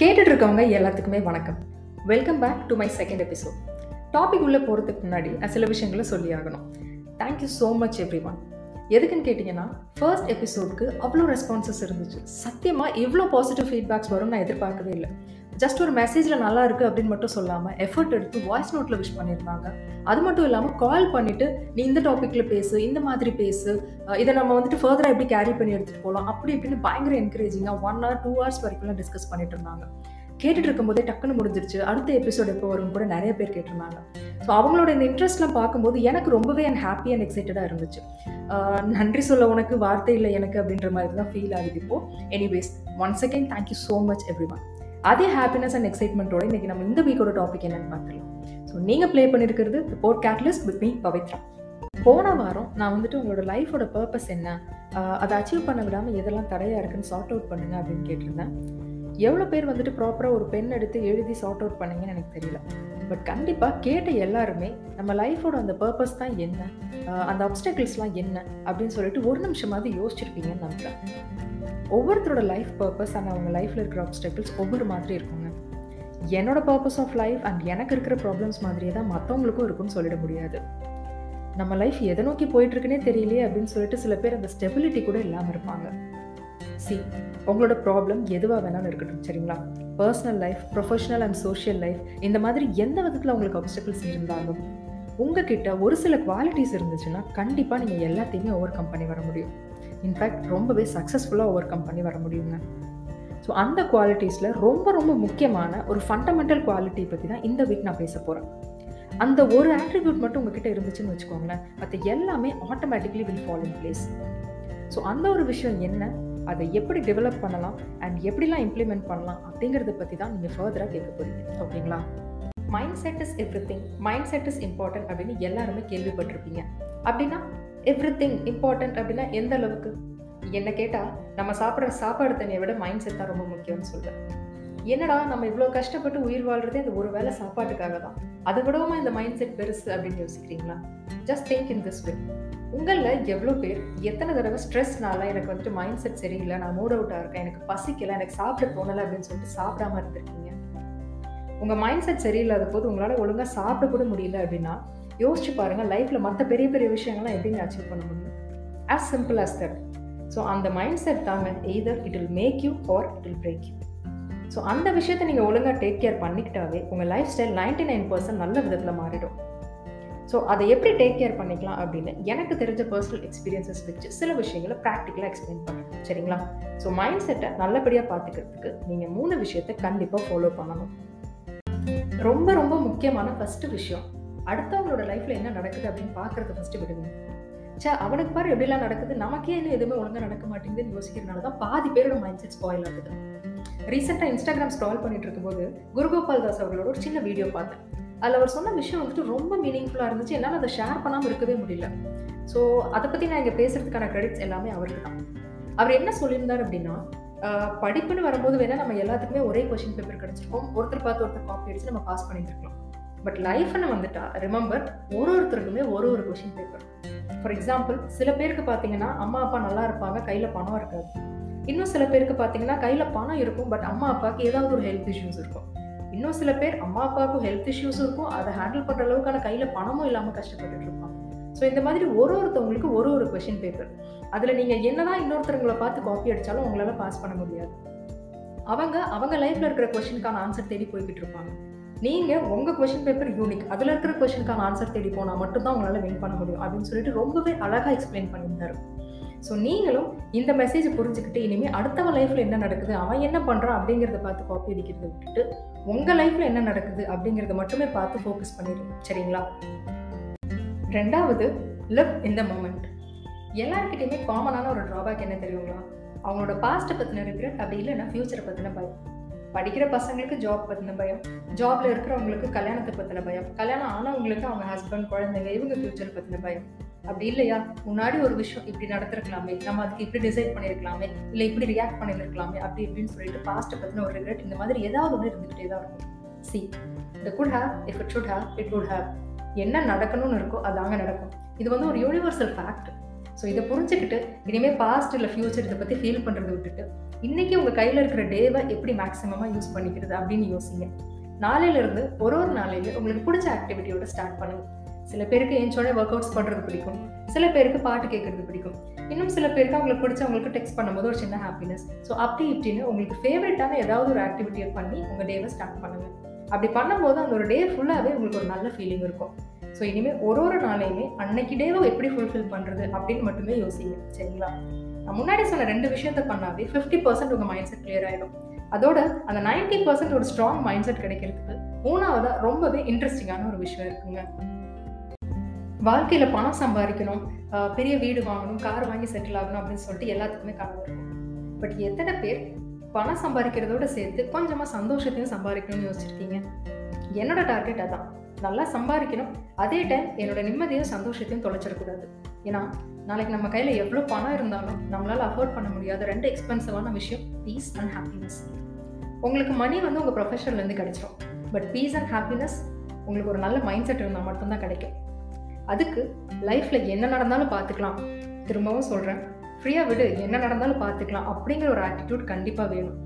கேட்டுட்டு இருக்கவங்க எல்லாத்துக்குமே வணக்கம். Welcome back to my second episode topic உள்ளே போகிறதுக்கு முன்னாடி நான் சில விஷயங்களை சொல்லி ஆகணும். Thank you so much everyone எதுக்குன்னு கேட்டிங்கன்னா ஃபர்ஸ்ட் எபிசோடுக்கு அவ்வளோ ரெஸ்பான்சஸ் இருந்துச்சு. சத்தியமாக இவ்வளோ பாசிட்டிவ் ஃபீட்பேக்ஸ் வரும்னு நான் எதிர்பார்க்கவே இல்லை. ஜஸ்ட் ஒரு மெசேஜில் நல்லா இருக்குது அப்படின்னு மட்டும் சொல்லாமல் எஃபர்ட் எடுத்து வாய்ஸ் நோட்டில் விஷ் பண்ணியிருந்தாங்க அது மட்டும் இல்லாமல் கால் பண்ணிவிட்டு நீ இந்த டாப்பிக்கில் பேசு இந்த மாதிரி பேசு இதை நம்ம வந்துட்டு ஃபர்தராக எப்படி கேரி பண்ணி எடுத்துகிட்டு போகலாம் அப்படி இப்படின்னு பயங்கர என்கரேஜிங்காக ஒன் ஹவர் டூ ஹவர்ஸ் வரைக்கும்லாம் டிஸ்கஸ் பண்ணிட்டு இருந்தாங்க. கேட்டுட்டு இருக்கும்போதே டக்குன்னு முடிஞ்சிருச்சு. அடுத்த எபிசோட் எப்போ வரும் கூட நிறைய பேர் கேட்டிருந்தாங்க. ஸோ அவங்களோட இந்த இன்ட்ரெஸ்ட்லாம் பார்க்கும்போது எனக்கு ரொம்பவே அண்ட் ஹாப்பி அண்ட் எக்ஸைட்டடாக இருந்துச்சு. நன்றி சொல்ல உனக்கு வார்த்தை இல்லை எனக்கு அப்படின்ற மாதிரி தான் ஃபீல் ஆகுது இப்போ. Anyways one second thank you so much everyone அதே ஹாப்பினஸ் அண்ட் எக்ஸைட்மெண்ட்டோட இன்னைக்கு நம்ம இந்த வீக்கோட டாபிக் என்னன்னு பார்த்துக்கலாம் ஸோ நீங்கள் ப்ளே பண்ணியிருக்கிறது pod catalyst with me Pavithra போன வாரம் நான் வந்துட்டு உங்களோட லைஃபோட பர்பஸ் என்ன அதை அச்சீவ் பண்ண விடாமல் எதெல்லாம் தடையாக இருக்குன்னு சார்ட் அவுட் பண்ணுங்க அப்படின்னு கேட்டிருந்தேன். எவ்வளோ பேர் வந்துட்டு ப்ராப்பராக ஒரு பென் எடுத்து எழுதி சார்ட் அவுட் பண்ணீங்கன்னு எனக்கு தெரியல. பட் கண்டிப்பாக கேட்ட எல்லாருமே நம்ம லைஃபோட அந்த பர்பஸ் தான் என்ன அந்த அப்டக்கிள்ஸ்லாம் என்ன அப்படின்னு சொல்லிட்டு ஒரு நிமிஷமாவது யோசிச்சிருப்பீங்கன்னு நம்புகிறேன் ஒவ்வொருத்தரோட லைஃப் பர்பஸ் அண்ட் அவங்க லைஃப்பில் இருக்கிற அப்டக்கிள்ஸ் ஒவ்வொரு மாதிரி இருக்குங்க. என்னோட பர்பஸ் ஆஃப் லைஃப் அண்ட் எனக்கு இருக்கிற ப்ராப்ளம்ஸ் மாதிரியே தான் மற்றவங்களுக்கும் இருக்குன்னு சொல்லிட முடியாது. நம்ம லைஃப் எதை நோக்கி போயிட்டுருக்குன்னே தெரியலையே அப்படின்னு சொல்லிட்டு சில பேர் அந்த ஸ்டெபிலிட்டி கூட இல்லாமல் இருப்பாங்க. சி உங்களோட ப்ராப்ளம் எதுவாக வேணாலும் இருக்கட்டும் சரிங்களா? Personal life professional and social life இந்த மாதிரி எந்த விதத்தில் உங்களுக்கு அப்டக்கிள்ஸ் இருந்தாலும் உங்ககிட்ட ஒரு சில குவாலிட்டிஸ் இருந்துச்சுன்னா கண்டிப்பாக நீங்கள் எல்லாத்தையுமே ஓவர் கம் பண்ணி வர முடியும். இன்ஃபேக்ட் ரொம்பவே சக்ஸஸ்ஃபுல்லாக ஓவர் கம் பண்ணி வர முடியுங்க ஸோ அந்த குவாலிட்டிஸில் ரொம்ப ரொம்ப முக்கியமான ஒரு ஃபண்டமெண்டல் குவாலிட்டி பற்றி தான் இந்த வீக் நான் பேச போகிறேன் அந்த ஒரு ஆட்ரிபியூட் மட்டும் உங்ககிட்ட இருந்துச்சுன்னு வச்சுக்கோங்களேன். மற்ற எல்லாமே automatically will follow in place so அந்த ஒரு விஷயம் என்ன? அதை எப்படி டெவலப் பண்ணலாம்? அண்ட் எப்படிலாம் இம்ப்ளிமெண்ட் பண்ணலாம்? அப்படிங்கிறத பற்றி தான் நீங்கள் ஃபர்தராக கேட்க போகிறீங்க ஓகேங்களா? Mindset is everything mindset is important அப்படின்னு எல்லாருமே கேள்விப்பட்டிருப்பீங்க. அப்படின்னா எவ்ரி திங் இம்பார்ட்டன்ட் அப்படின்னா எந்த அளவுக்கு? என்ன கேட்டால் நம்ம சாப்பிட்ற சாப்பாடு தண்ணியை விட மைண்ட் செட் தான் ரொம்ப முக்கியம்னு சொல்கிறேன் என்னடா நம்ம இவ்வளோ கஷ்டப்பட்டு உயிர் வாழ்றதே இந்த ஒரு வேளை சாப்பாட்டுக்காக தான். அதை விடவுமா இந்த மைண்ட் செட் பெருசு அப்படின்னு யோசிக்கிறீங்களா? Just think in this way உங்களில் எவ்வளோ பேர் எத்தனை தடவை ஸ்ட்ரெஸ்னால எனக்கு வந்துட்டு மைண்ட் செட் சரியில்லை நான் மூட் அவுட்டாக இருக்கேன் எனக்கு பசிக்கலை எனக்கு சாப்பிட தோணலை அப்படின்னு சொல்லிட்டு சாப்பிடாம இருந்திருக்கீங்க. உங்கள் மைண்ட் செட் சரியில்லாத போது உங்களால் ஒழுங்காக சாப்பிட கூட முடியல அப்படின்னா யோசிச்சு பாருங்கள் லைஃப்பில் மற்ற பெரிய பெரிய விஷயங்கள்லாம் எப்படி அச்சீவ் பண்ண முடியும்? As simple as that so அந்த மைண்ட் செட் தாங்க either it will make you or it will break you so அந்த விஷயத்தை நீங்கள் ஒழுங்காக டேக் கேர் பண்ணிக்கிட்டாவே உங்கள் lifestyle ninety nine percent நல்ல விதத்தில் மாறிடும். ஸோ அதை எப்படி டேக் கேர் பண்ணிக்கலாம் அப்படின்னு எனக்கு தெரிஞ்ச பர்சனல் எக்ஸ்பீரியன்சஸ் வச்சு சில விஷயங்களை ப்ராக்டிக்கலாக எக்ஸ்பிளைன் பண்ணுறேன் சரிங்களா? ஸோ மைண்ட் செட்டை நல்லபடியாக பார்த்துக்கிறதுக்கு நீங்கள் மூணு விஷயத்தை கண்டிப்பாக ஃபாலோ பண்ணணும். ரொம்ப ரொம்ப முக்கியமான ஃபஸ்ட்டு விஷயம் அடுத்தவங்களோட லைஃப்பில் என்ன நடக்குது அப்படின்னு பார்க்குறத ஃபஸ்ட்டு விடுங்க. சே அவனுக்கு பாரு எப்படிலாம் நடக்குது. நமக்கே என்ன எதுவுமே ஒழுங்காக நடக்க மாட்டேங்குதுன்னு யோசிக்கிறதுனால தான் பாதி பேரோட மைண்ட் செட் ஸ்பாயில் ஆகுது ரீசெண்டாக இன்ஸ்டாகிராம் ஸ்க்ரால் பண்ணிட்டு இருக்கும்போது குருகோபால் தாஸ் அவர்களோட ஒரு சின்ன வீடியோ பார்த்தேன். அதில் அவர் சொன்ன விஷயம் வந்துட்டு ரொம்ப மீனிங்ஃபுல்லாக இருந்துச்சு. என்னால் அதை ஷேர் பண்ணாமல் இருக்கவே முடியல. ஸோ அதை பற்றி நான் இங்கே பேசுறதுக்கான கிரெடிட்ஸ் எல்லாமே அவருக்கு தான். அவர் என்ன சொல்லியிருந்தார் அப்படின்னா ஆஹ் படிப்புன்னு வரும்போது வேணால் நம்ம எல்லாத்துக்குமே ஒரே கொஷின் பேப்பர் கிடச்சிருக்கோம். ஒருத்தர் பார்த்து ஒருத்தர் காப்பி அடிச்சு நம்ம பாஸ் பண்ணியிருக்கலாம் பட் லைஃப்னு வந்துட்டா ரிமெம்பர் ஒரு ஒருத்தருக்குமே ஒரு ஒரு கொஷின் பேப்பர் ஃபார் எக்ஸாம்பிள் சில பேருக்கு பார்த்தீங்கன்னா அம்மா அப்பா நல்லா இருப்பாங்க கையில் பணம் இருக்காது. இன்னும் சில பேருக்கு பார்த்தீங்கன்னா கையில் பணம் இருக்கும் பட் அம்மா அப்பாவுக்கு ஏதாவது ஒரு ஹெல்த் இஷ்யூஸ் இருக்கும். இன்னும் சில பேர் அம்மா அப்பாவுக்கும் ஹெல்த் இஷ்யூஸ் இருக்கும் அதை ஹேண்டில் பண்ணுற அளவுக்கான கையில் பணமும் இல்லாமல் கஷ்டப்பட்டுட்டு இருப்பாங்க. ஸோ இந்த மாதிரி ஒரு ஒருத்தவங்களுக்கு ஒரு ஒரு கொஷின் பேப்பர் அதில் நீங்கள் என்னதான் இன்னொருத்தவங்களை பார்த்து காப்பி அடித்தாலும் உங்களால் பாஸ் பண்ண முடியாது. அவங்க அவங்க லைஃப்பில் இருக்கிற கொஷினுக்கான ஆன்சர் தேடி போய்கிட்டு இருப்பாங்க. நீங்கள் உங்கள் கொஷின் பேப்பர் யூனிக் அதில் இருக்கிற கொஷினுக்கான ஆன்சர் தேடி போனால் மட்டும்தான் உங்களால் வின் பண்ண முடியும். அப்படின்னு சொல்லிட்டு ரொம்பவே அழகாக எக்ஸ்பிளைன் பண்ணியிருந்தாரு. ஸோ நீங்களும் இந்த மெசேஜை புரிஞ்சுக்கிட்டு இனிமேல் அடுத்தவன் லைஃப்பில் என்ன நடக்குது அவன் என்ன பண்ணுறான் அப்படிங்கிறத பார்த்து காப்பி அடிக்கிறத விட்டுட்டு உங்கள் லைஃப்பில் என்ன நடக்குது அப்படிங்கிறத மட்டுமே பார்த்து ஃபோக்கஸ் பண்ணிடுங்க சரிங்களா? ரெண்டாவது லிவ் இந்த மூமெண்ட் எல்லாருக்கிட்டையுமே காமனான ஒரு ட்ராபேக் என்ன தெரியுங்களா? அவங்களோட பாஸ்ட்டை பற்றின ரிக்ரெட் அப்படி இல்லைன்னா ஃப்யூச்சரை பற்றின பயம். படிக்கிற பசங்களுக்கு ஜாப் பற்றின பயம் ஜாப்ல இருக்கிறவங்களுக்கு கல்யாணத்தை பற்றின பயம் கல்யாணம் ஆனவங்களுக்கு அவங்க ஹஸ்பண்ட் குழந்தைங்க இவங்க ஃப்யூச்சர் பற்றின பயம். அப்படி இல்லையா? முன்னாடி ஒரு விஷயம் இப்படி நடத்திருக்கலாமே நம்ம அதுக்கு இப்படி டிசைட் பண்ணியிருக்கலாமே இல்லை இப்படி ரியாக்ட் பண்ணியிருக்கலாமே அப்படி இப்படின்னு சொல்லிட்டு பாஸ்ட்டை பற்றின ஒரு ரிக்ரெட் இந்த மாதிரி ஏதாவது ஒன்று இருந்துகிட்டே தான் இருக்கும். சி இந்த could have if it should have it could have என்ன நடக்கணும்னு இருக்கோ அதாங்க நடக்கும். இது வந்து ஒரு யூனிவர்சல் ஃபேக்ட் ஸோ ஸோ இதை புரிஞ்சுக்கிட்டு இனிமேல் பாஸ்ட் இல்லை ஃபியூச்சர் இதை பற்றி ஃபீல் பண்ணுறதை விட்டுட்டு இன்னைக்கு உங்கள் கையில இருக்கிற டேவை எப்படி மேக்சிமமா யூஸ் பண்ணிக்கிறது அப்படின்னு யோசிங்க. நாளையிலேருந்து ஒரு ஒரு நாளையில உங்களுக்கு பிடிச்ச ஆக்டிவிட்டியோட ஸ்டார்ட் பண்ணுங்க. சில பேருக்கு ஏஞ்சோட ஒர்க் அவுட்ஸ் பண்ணுறது பிடிக்கும். சில பேருக்கு பாட்டு கேட்கறது பிடிக்கும். இன்னும் சில பேருக்கு அவங்களுக்கு பிடிச்சவங்களுக்கு டெக்ஸ்ட் பண்ணும்போது ஒரு சின்ன ஹாப்பினஸ் ஸோ அப்படி இப்படின்னு உங்களுக்கு ஃபேவரட்டான ஏதாவது ஒரு ஆக்டிவிட்டியை பண்ணி உங்கள் டேவை ஸ்டார்ட் பண்ணுங்க. அப்படி பண்ணும்போது அந்த ஒரு டே ஃபுல்லாகவே உங்களுக்கு ஒரு நல்ல ஃபீலிங் இருக்கும். ஸோ இனிமேல் ஒரு ஒரு நாளையுமே அன்னைக்கு டேவை எப்படி ஃபுல்ஃபில் பண்ணுறது அப்படின்னு மட்டுமே யோசிங்க சரிங்களா? நான் முன்னாடி சொன்ன ரெண்டு விஷயத்த பண்ணாவே ஃபிஃப்டி பர்சன்ட் உங்கள் மைண்ட் செட் கிளியர் ஆகிடும் அதோட அந்த நைன்டி பர்சன்ட் ஒரு ஸ்ட்ராங் மைண்ட் செட் கிடைக்கிறதுக்கு மூணாவதாக ரொம்பவே இன்ட்ரெஸ்டிங்கான ஒரு விஷயம் இருக்குங்க. வாழ்க்கையில் பணம் சம்பாதிக்கணும் பெரிய வீடு வாங்கணும் கார் வாங்கி செட்டில் ஆகணும் அப்படின்னு சொல்லிட்டு எல்லாத்துக்குமே கனவு இருக்கும். பட் எத்தனை பேர் பணம் சம்பாதிக்கிறதோட சேர்த்து கொஞ்சமாக சந்தோஷத்தையும் சம்பாதிக்கணும்னு யோசிச்சிருக்கீங்க? என்னோட டார்கெட் அதான். நல்லா சம்பாதிக்கணும். அதே டைம் என்னோட நிம்மதியும் சந்தோஷத்தையும் தொலைச்சிடக்கூடாது ஏன்னா நாளைக்கு நம்ம கையில் எவ்வளோ பணம் இருந்தாலும் நம்மளால் அஃபோர்ட் பண்ண முடியாத ரெண்டு எக்ஸ்பென்சிவான விஷயம் பீஸ் அண்ட் ஹாப்பினஸ் உங்களுக்கு மணி வந்து உங்கள் ப்ரொஃபஷன்லேருந்து கிடைச்சிரும். பட் பீஸ் அண்ட் ஹாப்பினஸ் உங்களுக்கு ஒரு நல்ல மைண்ட் செட் இருந்தால் மட்டும்தான் கிடைக்கும். அதுக்கு லைஃப்பில் என்ன நடந்தாலும் பார்த்துக்கலாம். திரும்பவும் சொல்கிறேன் ஃப்ரீயாக விடு என்ன நடந்தாலும் பார்த்துக்கலாம் அப்படிங்கிற ஒரு ஆட்டிடியூட் கண்டிப்பாக வேணும்.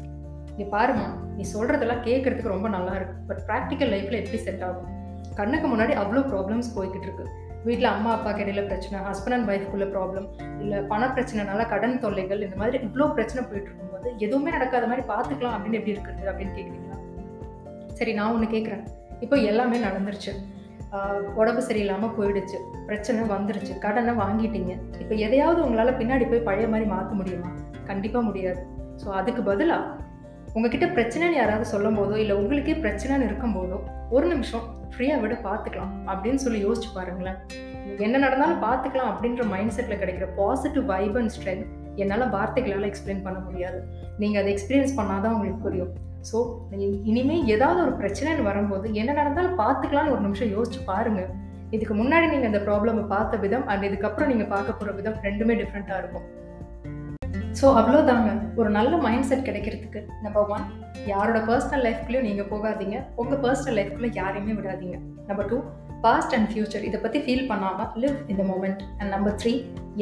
நீ பாருமா நீ சொல்கிறதெல்லாம் கேட்குறதுக்கு ரொம்ப நல்லா இருக்கு. பட் ப்ராக்டிக்கல் லைஃப்பில் எப்படி செட் ஆகும்? கண்ணுக்கு முன்னாடி அவ்வளோ ப்ராப்ளம்ஸ் போய்கிட்டு இருக்கு வீட்டில் அம்மா அப்பா இடையில பிரச்சனை ஹஸ்பண்ட் அண்ட் ஒய்ஃப்குள்ள ப்ராப்ளம் இல்லை பண பிரச்சனைனால கடன் தொல்லைகள் இந்த மாதிரி இவ்வளோ பிரச்சனை போயிட்டு இருக்கும்போது எதுவுமே நடக்காத மாதிரி பார்த்துக்கலாம் அப்படின்னு எப்படி இருக்குது அப்படின்னு கேட்குறீங்களா சரி நான் ஒன்று கேட்குறேன் இப்போ எல்லாமே நடந்துருச்சு. உடம்பு சரியில்லாமல் போயிடுச்சு. பிரச்சனை வந்துருச்சு. கடனை வாங்கிட்டீங்க. இப்போ எதையாவது உங்களால் பின்னாடி போய் பழைய மாதிரி மாற்ற முடியுமா? கண்டிப்பாக முடியாது. ஸோ அதுக்கு பதிலாக உங்ககிட்ட பிரச்சனைன்னு யாராவது சொல்லும் போதோ இல்லை உங்களுக்கே பிரச்சனைன்னு இருக்கும்போதோ ஒரு நிமிஷம் ஃப்ரீயாக விட பார்த்துக்கலாம் அப்படின்னு சொல்லி யோசிச்சு பாருங்களேன். என்ன நடந்தாலும் பார்த்துக்கலாம் அப்படின்ற மைண்ட் செட்டில் கிடைக்கிற பாசிட்டிவ் வைப் அண்ட் ஸ்ட்ரென்த் என்னால் வார்த்தைகளால் எக்ஸ்பிளைன் பண்ண முடியாது. நீங்கள் அதை எக்ஸ்பீரியன்ஸ் பண்ணாதான் உங்களுக்கு புரியும். ஸோ இனிமேல் ஏதாவது ஒரு பிரச்சனைன்னு வரும்போது என்ன நடந்தாலும் பார்த்துக்கலாம்னு ஒரு நிமிஷம் யோசிச்சு பாருங்க. இதுக்கு முன்னாடி நீங்கள் அந்த ப்ராப்ளமை பார்த்த விதம் அண்ட் இதுக்கப்புறம் நீங்கள் பார்க்க போகிற விதம் ரெண்டுமே டிஃப்ரெண்ட்டாக இருக்கும். ஸோ அவ்வளோதாங்க ஒரு நல்ல மைண்ட் செட் கிடைக்கிறதுக்கு. நம்பர் ஒன் யாரோட பர்சனல் லைஃப்குள்ளேயும் நீங்கள் போகாதீங்க. உங்கள் பர்சனல் லைஃப்குள்ளே யாரையுமே விடாதீங்க. Number two past and future இதை பற்றி ஃபீல் பண்ணாமல் லிவ் இந்த மூமெண்ட் அண்ட் நம்பர் த்ரீ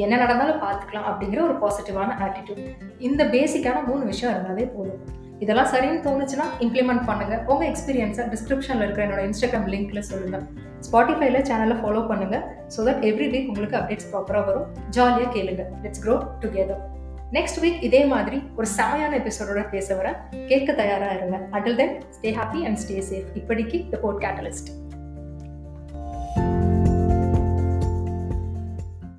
என்ன நடந்தாலும் பார்த்துக்கலாம் அப்படிங்கிற ஒரு பாசிட்டிவான ஆட்டிடியூட் இந்த பேசிக்கான மூணு விஷயம் இருந்தாலே போதும். இதெல்லாம் சரின்னு தோணுச்சுன்னா இம்ப்ளிமெண்ட் பண்ணுங்கள் உங்கள் எக்ஸ்பீரியன்ஸை டிஸ்கிரிப்ஷனில் இருக்கிற என்னோட இன்ஸ்டாகிராம் லிங்க்ல சொல்லுங்கள் ஸ்பாட்டிஃபைல சேனலை ஃபாலோ பண்ணுங்கள் ஸோ தட் எவ்ரி வீக் உங்களுக்கு அப்டேட்ஸ் ப்ராப்பராக வரும். ஜாலியாக கேளுங்க. Let's grow together next week இதே மாதிரி ஒரு செமையான எபிசோடோட பேச வர கேட்க தயாராக இருங்க. Until then stay happy and stay safe இப்படிக்கு த போட் கேட்டலிஸ்ட்